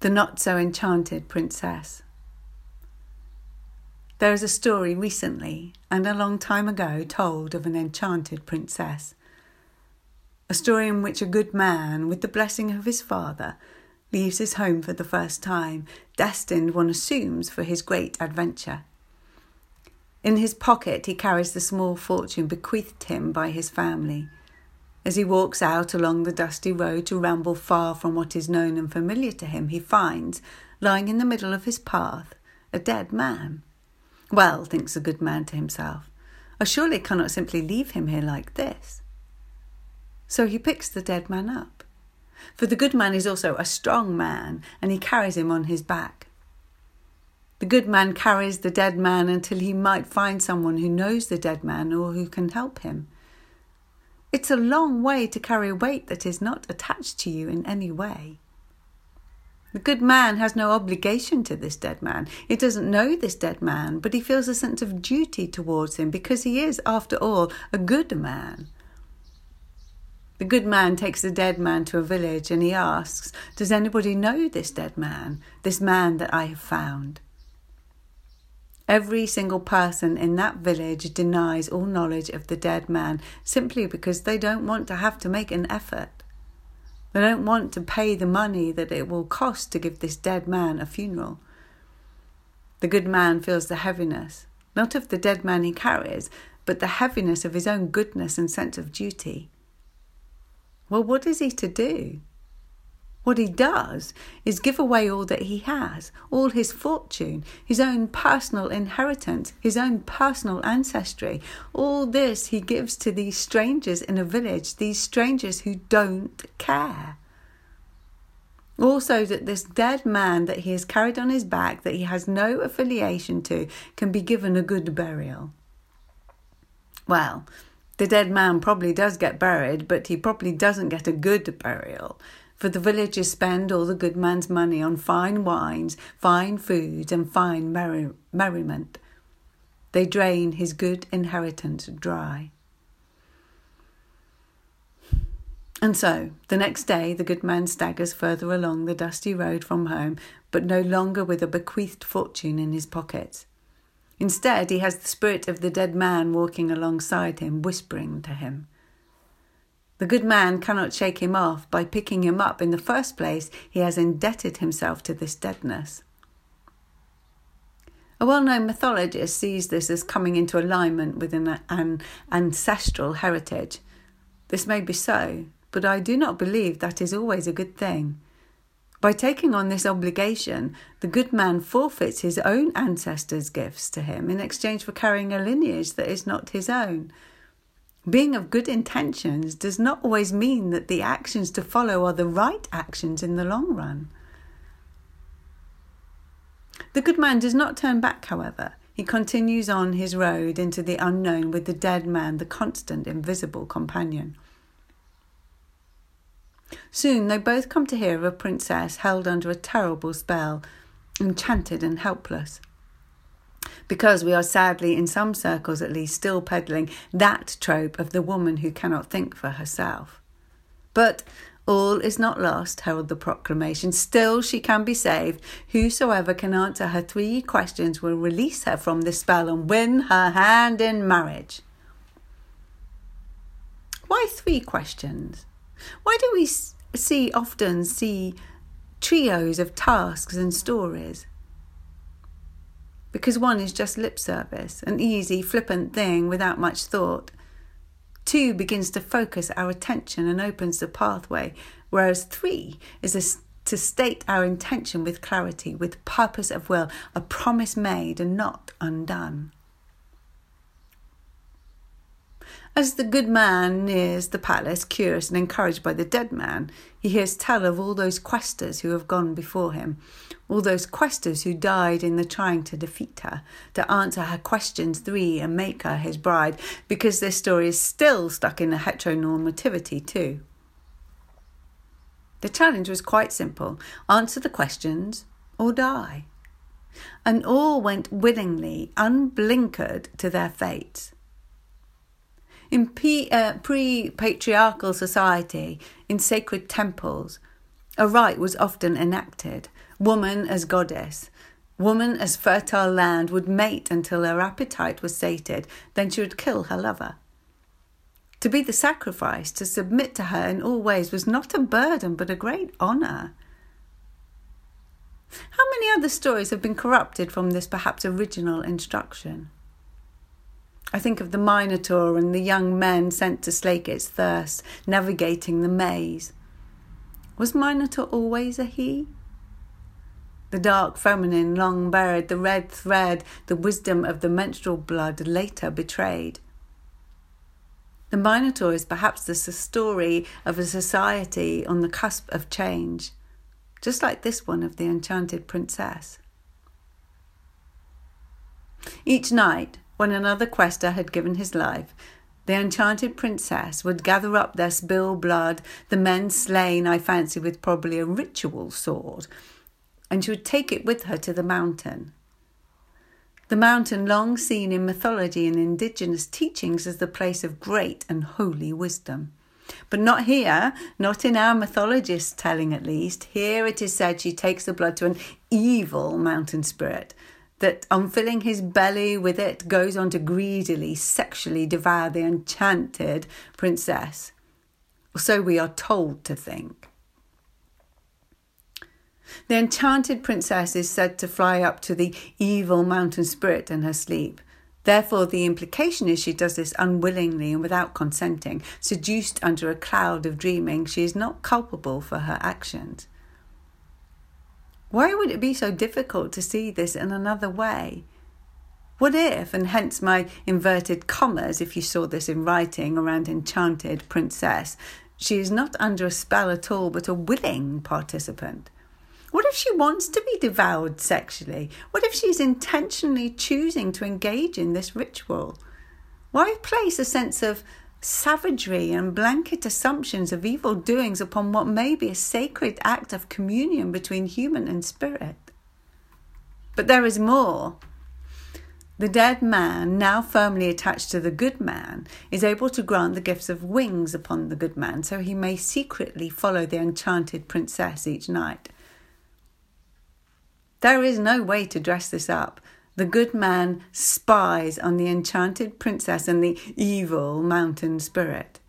The Not So Enchanted Princess. There is a story recently and a long time ago told of an enchanted princess. A story in which a good man, with the blessing of his father, leaves his home for the first time, destined, one assumes, for his great adventure. In his pocket, he carries the small fortune bequeathed him by his family. As he walks out along the dusty road to ramble far from what is known and familiar to him, he finds, lying in the middle of his path, a dead man. Well, thinks the good man to himself, I surely cannot simply leave him here like this. So he picks the dead man up. For the good man is also a strong man, and he carries him on his back. The good man carries the dead man until he might find someone who knows the dead man or who can help him. It's a long way to carry a weight that is not attached to you in any way. The good man has no obligation to this dead man. He doesn't know this dead man, but he feels a sense of duty towards him because he is, after all, a good man. The good man takes the dead man to a village and he asks, Does anybody know this dead man, this man that I have found? Every single person in that village denies all knowledge of the dead man simply because they don't want to have to make an effort. They don't want to pay the money that it will cost to give this dead man a funeral. The good man feels the heaviness, not of the dead man he carries, but the heaviness of his own goodness and sense of duty. Well, what is he to do? What he does is give away all that he has, all his fortune, his own personal inheritance, his own personal ancestry. All this he gives to these strangers in a village, these strangers who don't care. Also, that this dead man that he has carried on his back, that he has no affiliation to, can be given a good burial. Well, the dead man probably does get buried, but he probably doesn't get a good burial for the villagers spend all the good man's money on fine wines, fine food, and fine merri- merriment. They drain his good inheritance dry. And so, the next day, the good man staggers further along the dusty road from home, but no longer with a bequeathed fortune in his pockets. Instead, he has the spirit of the dead man walking alongside him, whispering to him. The good man cannot shake him off. By picking him up in the first place, he has indebted himself to this deadness. A well known mythologist sees this as coming into alignment with an, an, ancestral heritage. This may be so, but I do not believe that is always a good thing. By taking on this obligation, the good man forfeits his own ancestors' gifts to him in exchange for carrying a lineage that is not his own. Being of good intentions does not always mean that the actions to follow are the right actions in the long run. The good man does not turn back, however. He continues on his road into the unknown with the dead man, the constant, invisible companion. Soon they both come to hear of a princess held under a terrible spell, enchanted and helpless because we are sadly, in some circles at least, still peddling that trope of the woman who cannot think for herself. But all is not lost, herald the proclamation. Still she can be saved. Whosoever can answer her three questions will release her from this spell and win her hand in marriage. Why three questions? Why do we see often see trios of tasks and stories? Because one is just lip service, an easy, flippant thing without much thought. Two begins to focus our attention and opens the pathway, whereas three is a, to state our intention with clarity, with purpose of will, a promise made and not undone. As the good man nears the palace, curious and encouraged by the dead man, he hears tell of all those questers who have gone before him, all those questers who died in the trying to defeat her, to answer her questions three and make her his bride, because this story is still stuck in the heteronormativity too. The challenge was quite simple answer the questions or die. And all went willingly, unblinkered to their fates. In uh, pre patriarchal society, in sacred temples, a rite was often enacted, woman as goddess, woman as fertile land would mate until her appetite was sated, then she would kill her lover. To be the sacrifice, to submit to her in all ways, was not a burden but a great honour. How many other stories have been corrupted from this perhaps original instruction? I think of the Minotaur and the young men sent to slake its thirst, navigating the maze. Was Minotaur always a he? The dark feminine long buried, the red thread, the wisdom of the menstrual blood later betrayed. The Minotaur is perhaps the story of a society on the cusp of change, just like this one of the enchanted princess. Each night, when another quester had given his life, the enchanted princess would gather up their spilled blood, the men slain, I fancy, with probably a ritual sword, and she would take it with her to the mountain. The mountain, long seen in mythology and indigenous teachings as the place of great and holy wisdom. But not here, not in our mythologist's telling at least. Here it is said she takes the blood to an evil mountain spirit that on filling his belly with it goes on to greedily sexually devour the enchanted princess. So we are told to think. The enchanted princess is said to fly up to the evil mountain spirit in her sleep. Therefore, the implication is she does this unwillingly and without consenting. Seduced under a cloud of dreaming, she is not culpable for her actions. Why would it be so difficult to see this in another way? What if, and hence my inverted commas, if you saw this in writing around enchanted princess, she is not under a spell at all, but a willing participant? What if she wants to be devoured sexually? What if she's intentionally choosing to engage in this ritual? Why place a sense of savagery and blanket assumptions of evil doings upon what may be a sacred act of communion between human and spirit. But there is more. The dead man, now firmly attached to the good man, is able to grant the gifts of wings upon the good man so he may secretly follow the enchanted princess each night. There is no way to dress this up the good man spies on the enchanted princess and the evil mountain spirit.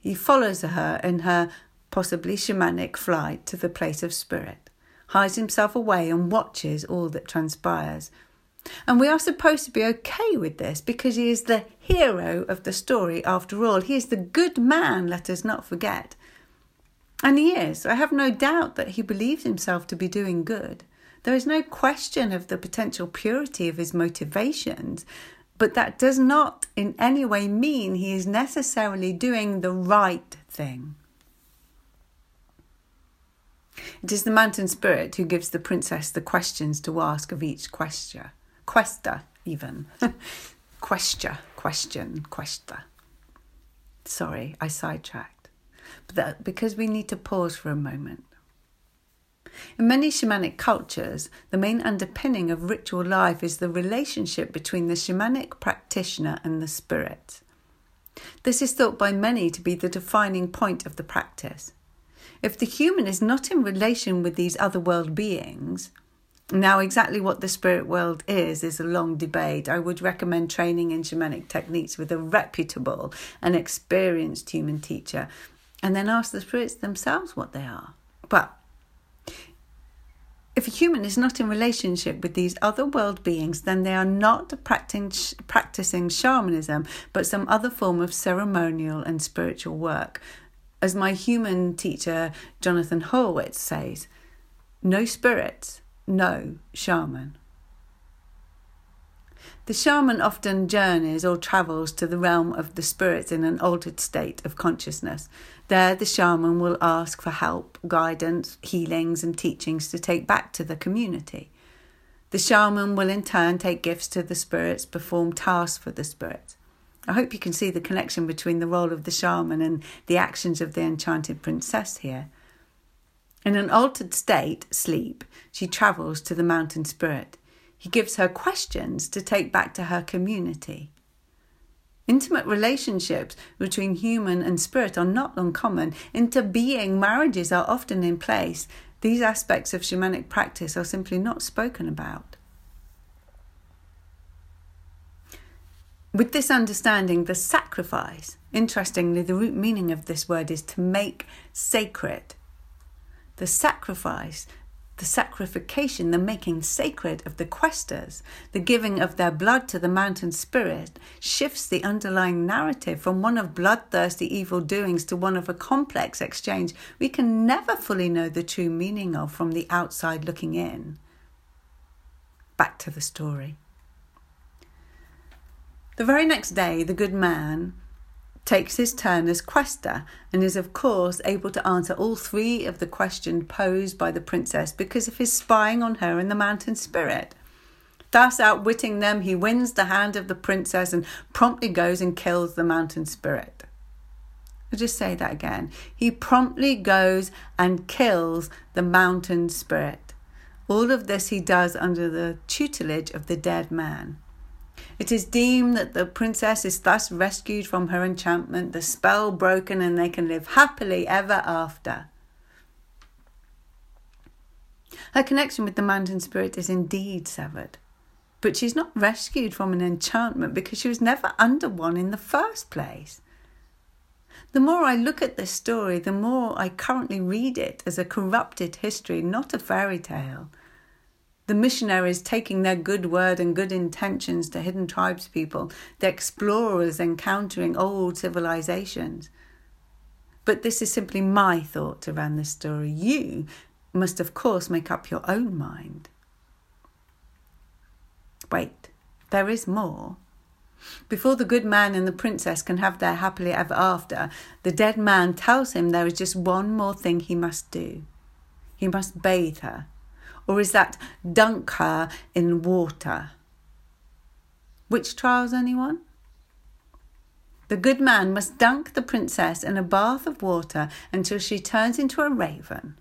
He follows her in her possibly shamanic flight to the place of spirit, hides himself away, and watches all that transpires. And we are supposed to be okay with this because he is the hero of the story after all. He is the good man, let us not forget. And he is. I have no doubt that he believes himself to be doing good. There is no question of the potential purity of his motivations, but that does not in any way mean he is necessarily doing the right thing. It is the mountain spirit who gives the princess the questions to ask of each quester, quester even. quester, question, quester. Sorry, I sidetracked. But that, because we need to pause for a moment. In many shamanic cultures, the main underpinning of ritual life is the relationship between the shamanic practitioner and the spirit. This is thought by many to be the defining point of the practice. If the human is not in relation with these other world beings, now, exactly what the spirit world is, is a long debate. I would recommend training in shamanic techniques with a reputable and experienced human teacher, and then ask the spirits themselves what they are. But if a human is not in relationship with these other world beings, then they are not practicing shamanism, but some other form of ceremonial and spiritual work. As my human teacher, Jonathan Horwitz, says, no spirits, no shaman. The shaman often journeys or travels to the realm of the spirits in an altered state of consciousness. There, the shaman will ask for help, guidance, healings, and teachings to take back to the community. The shaman will in turn take gifts to the spirits, perform tasks for the spirits. I hope you can see the connection between the role of the shaman and the actions of the enchanted princess here. In an altered state, sleep, she travels to the mountain spirit. He gives her questions to take back to her community. Intimate relationships between human and spirit are not uncommon. Interbeing marriages are often in place. These aspects of shamanic practice are simply not spoken about. With this understanding, the sacrifice, interestingly, the root meaning of this word is to make sacred. The sacrifice, the sacrification, the making sacred of the questers, the giving of their blood to the mountain spirit, shifts the underlying narrative from one of bloodthirsty evil doings to one of a complex exchange we can never fully know the true meaning of from the outside looking in. Back to the story. The very next day, the good man takes his turn as quester and is, of course, able to answer all three of the questions posed by the princess because of his spying on her and the mountain spirit. Thus, outwitting them, he wins the hand of the princess and promptly goes and kills the mountain spirit. I'll just say that again. He promptly goes and kills the mountain spirit. All of this he does under the tutelage of the dead man. It is deemed that the princess is thus rescued from her enchantment, the spell broken, and they can live happily ever after. Her connection with the mountain spirit is indeed severed. But she's not rescued from an enchantment because she was never under one in the first place. The more I look at this story, the more I currently read it as a corrupted history, not a fairy tale the missionaries taking their good word and good intentions to hidden tribes people, the explorers encountering old civilizations. But this is simply my thought around this story. You must, of course, make up your own mind. Wait, there is more. Before the good man and the princess can have their happily ever after, the dead man tells him there is just one more thing he must do. He must bathe her or is that dunk her in water? Witch trials anyone? The good man must dunk the princess in a bath of water until she turns into a raven.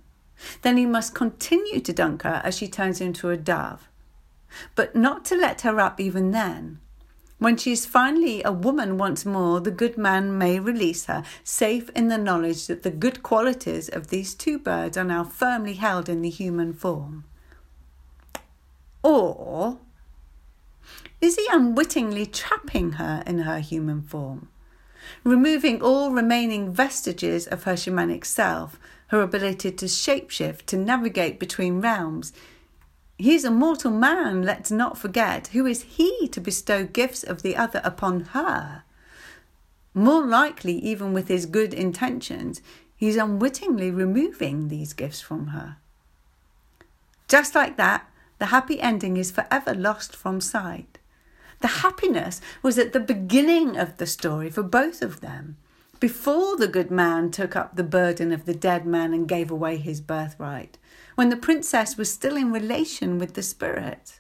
Then he must continue to dunk her as she turns into a dove, but not to let her up even then. When she is finally a woman once more, the good man may release her, safe in the knowledge that the good qualities of these two birds are now firmly held in the human form. Or is he unwittingly trapping her in her human form, removing all remaining vestiges of her shamanic self, her ability to shapeshift, to navigate between realms? He's a mortal man, let's not forget. Who is he to bestow gifts of the other upon her? More likely, even with his good intentions, he's unwittingly removing these gifts from her. Just like that, the happy ending is forever lost from sight. The happiness was at the beginning of the story for both of them, before the good man took up the burden of the dead man and gave away his birthright, when the princess was still in relation with the spirit.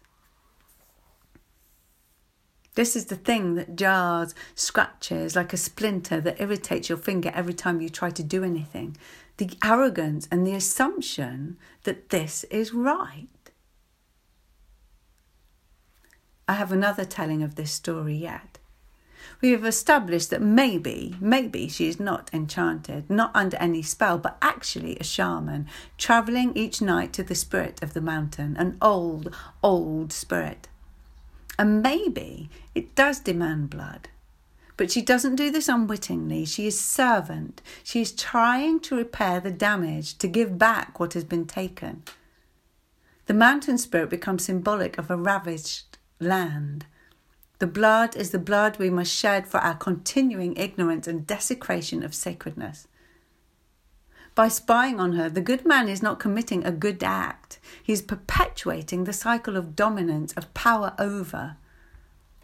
This is the thing that jars, scratches like a splinter that irritates your finger every time you try to do anything. The arrogance and the assumption that this is right. I have another telling of this story yet. We have established that maybe, maybe she is not enchanted, not under any spell, but actually a shaman, travelling each night to the spirit of the mountain, an old, old spirit. And maybe it does demand blood. But she doesn't do this unwittingly. She is servant. She is trying to repair the damage, to give back what has been taken. The mountain spirit becomes symbolic of a ravaged land. The blood is the blood we must shed for our continuing ignorance and desecration of sacredness. By spying on her, the good man is not committing a good act. He is perpetuating the cycle of dominance, of power over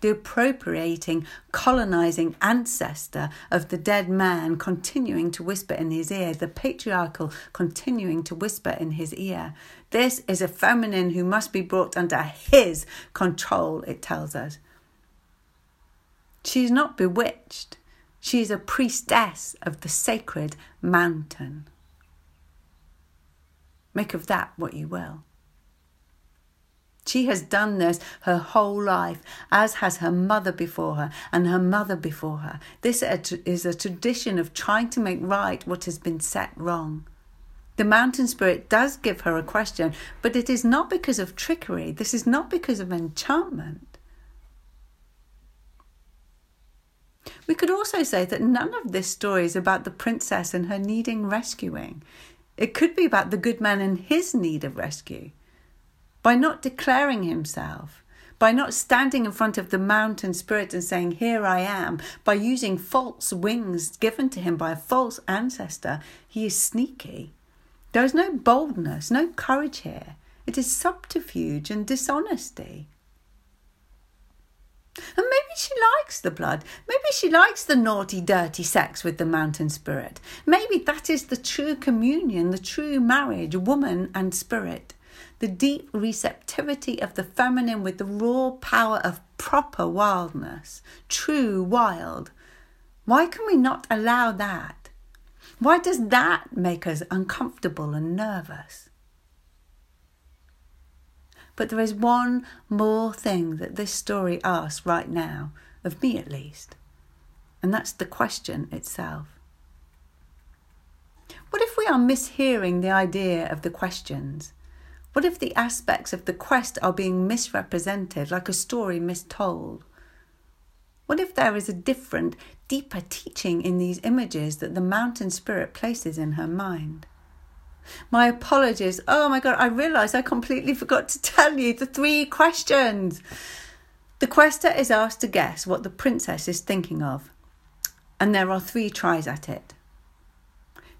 the appropriating, colonizing ancestor of the dead man continuing to whisper in his ear, the patriarchal continuing to whisper in his ear. This is a feminine who must be brought under his control, it tells us. She is not bewitched, she is a priestess of the sacred mountain. Make of that what you will. She has done this her whole life, as has her mother before her and her mother before her. This is a tradition of trying to make right what has been set wrong. The mountain spirit does give her a question, but it is not because of trickery. This is not because of enchantment. We could also say that none of this story is about the princess and her needing rescuing. It could be about the good man and his need of rescue. By not declaring himself, by not standing in front of the mountain spirit and saying, Here I am, by using false wings given to him by a false ancestor, he is sneaky. There is no boldness, no courage here. It is subterfuge and dishonesty. And maybe she likes the blood. Maybe she likes the naughty, dirty sex with the mountain spirit. Maybe that is the true communion, the true marriage, woman and spirit. The deep receptivity of the feminine with the raw power of proper wildness, true wild. Why can we not allow that? Why does that make us uncomfortable and nervous? But there is one more thing that this story asks right now, of me at least, and that's the question itself. What if we are mishearing the idea of the questions? What if the aspects of the quest are being misrepresented, like a story mistold? What if there is a different, deeper teaching in these images that the mountain spirit places in her mind? My apologies. Oh my God, I realised I completely forgot to tell you the three questions. The quester is asked to guess what the princess is thinking of, and there are three tries at it.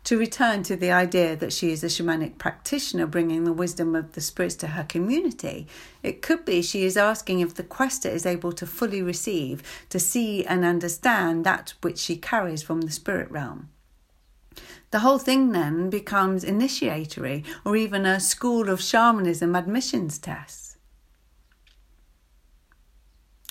To return to the idea that she is a shamanic practitioner bringing the wisdom of the spirits to her community, it could be she is asking if the quester is able to fully receive, to see and understand that which she carries from the spirit realm. The whole thing then becomes initiatory or even a school of shamanism admissions tests.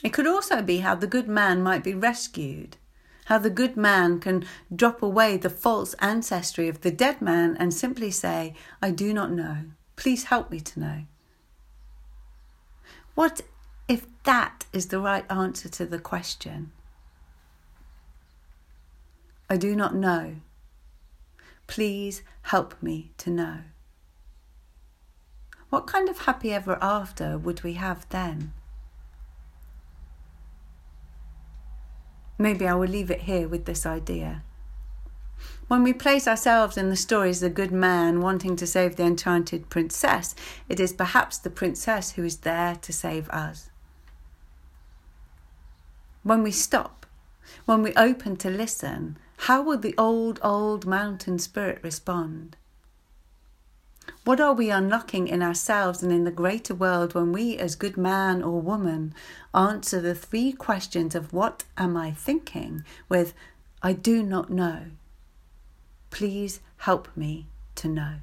It could also be how the good man might be rescued, how the good man can drop away the false ancestry of the dead man and simply say, I do not know. Please help me to know. What if that is the right answer to the question? I do not know. Please help me to know. What kind of happy ever after would we have then? Maybe I will leave it here with this idea. When we place ourselves in the stories of the good man wanting to save the enchanted princess, it is perhaps the princess who is there to save us. When we stop, when we open to listen, how will the old, old mountain spirit respond? What are we unlocking in ourselves and in the greater world when we, as good man or woman, answer the three questions of what am I thinking with I do not know? Please help me to know.